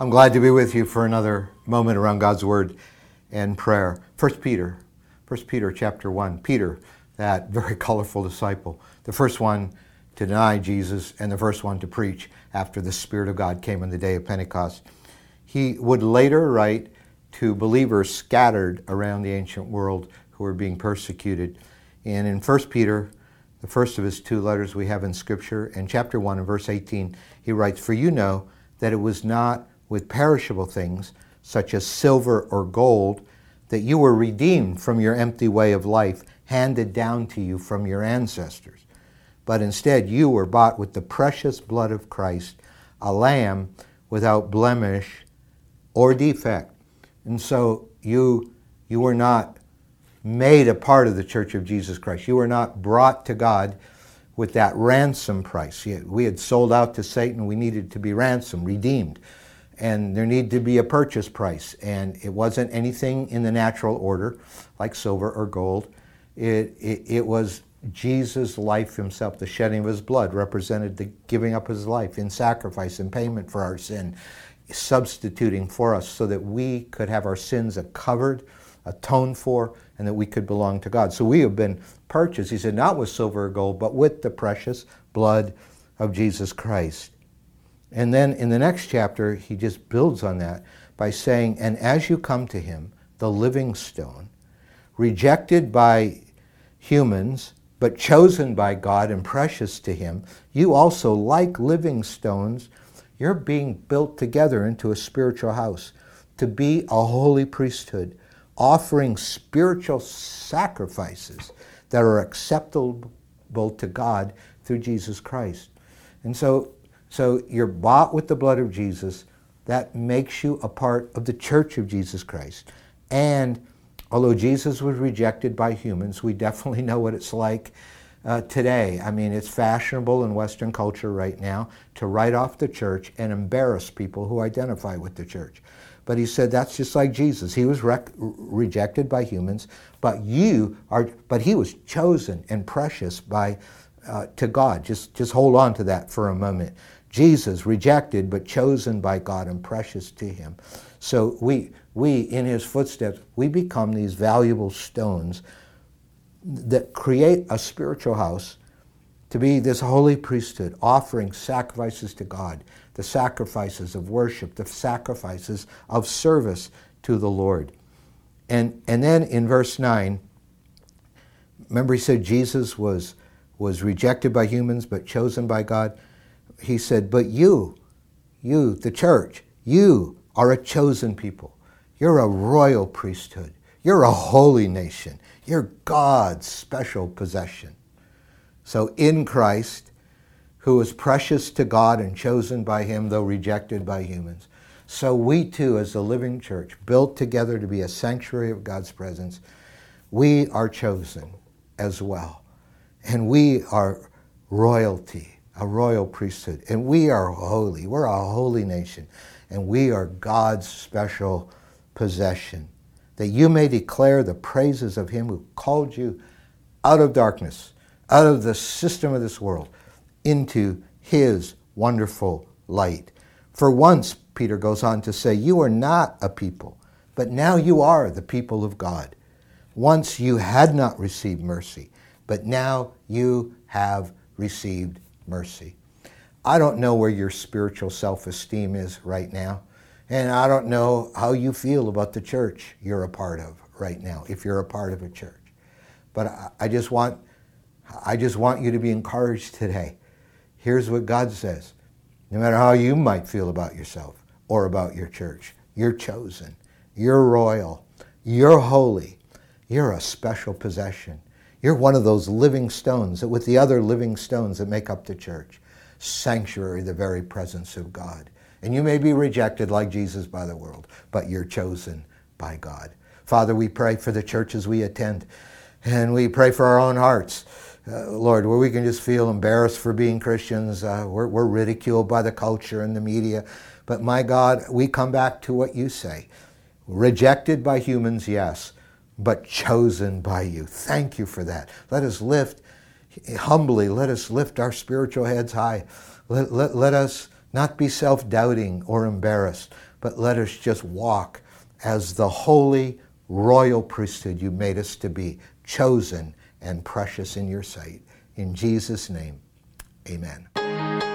I'm glad to be with you for another moment around God's Word and prayer. First Peter, First Peter chapter 1. Peter, that very colorful disciple, the first one to deny Jesus and the first one to preach after the Spirit of God came on the day of Pentecost. He would later write to believers scattered around the ancient world who were being persecuted. And in 1 Peter, the first of his two letters we have in Scripture, in chapter 1 and verse 18, he writes, For you know that it was not with perishable things, such as silver or gold, that you were redeemed from your empty way of life handed down to you from your ancestors. But instead, you were bought with the precious blood of Christ, a lamb without blemish or defect. And so you, you were not made a part of the church of Jesus Christ. You were not brought to God with that ransom price. We had sold out to Satan. We needed to be ransomed, redeemed. And there needed to be a purchase price. And it wasn't anything in the natural order, like silver or gold. It, it, it was Jesus' life himself, the shedding of his blood, represented the giving up his life in sacrifice and payment for our sin, substituting for us so that we could have our sins covered, atoned for, and that we could belong to God. So we have been purchased, he said, not with silver or gold, but with the precious blood of Jesus Christ. And then in the next chapter, he just builds on that by saying, And as you come to him, the living stone, rejected by humans, but chosen by God and precious to him, you also, like living stones, you're being built together into a spiritual house to be a holy priesthood offering spiritual sacrifices that are acceptable to God through Jesus Christ. And so, so you're bought with the blood of Jesus. That makes you a part of the church of Jesus Christ. And although Jesus was rejected by humans, we definitely know what it's like uh, today. I mean, it's fashionable in Western culture right now to write off the church and embarrass people who identify with the church. But he said that's just like Jesus. He was rec- rejected by humans, but you are. But he was chosen and precious by uh, to God. Just just hold on to that for a moment. Jesus rejected but chosen by God and precious to Him. So we we in His footsteps we become these valuable stones that create a spiritual house to be this holy priesthood offering sacrifices to God the sacrifices of worship, the sacrifices of service to the Lord. And, and then in verse 9, remember he said Jesus was, was rejected by humans but chosen by God? He said, But you, you, the church, you are a chosen people. You're a royal priesthood. You're a holy nation. You're God's special possession. So in Christ, who is precious to God and chosen by Him, though rejected by humans. So we too, as the living church, built together to be a sanctuary of God's presence, we are chosen as well. And we are royalty, a royal priesthood. And we are holy. We're a holy nation. And we are God's special possession. That you may declare the praises of Him who called you out of darkness, out of the system of this world into his wonderful light. For once, Peter goes on to say, you are not a people, but now you are the people of God. Once you had not received mercy, but now you have received mercy. I don't know where your spiritual self esteem is right now, and I don't know how you feel about the church you're a part of right now, if you're a part of a church. But I just want, I just want you to be encouraged today Here's what God says no matter how you might feel about yourself or about your church, you're chosen, you're royal, you're holy, you're a special possession. You're one of those living stones that, with the other living stones that make up the church, sanctuary, the very presence of God. And you may be rejected like Jesus by the world, but you're chosen by God. Father, we pray for the churches we attend, and we pray for our own hearts uh, Lord, where we can just feel embarrassed for being Christians. Uh, we're, we're ridiculed by the culture and the media. But my God, we come back to what you say. Rejected by humans, yes, but chosen by you. Thank you for that. Let us lift humbly, let us lift our spiritual heads high. Let, let, let us not be self doubting or embarrassed, but let us just walk as the holy royal priesthood you made us to be, chosen and precious in your sight. In Jesus' name, amen.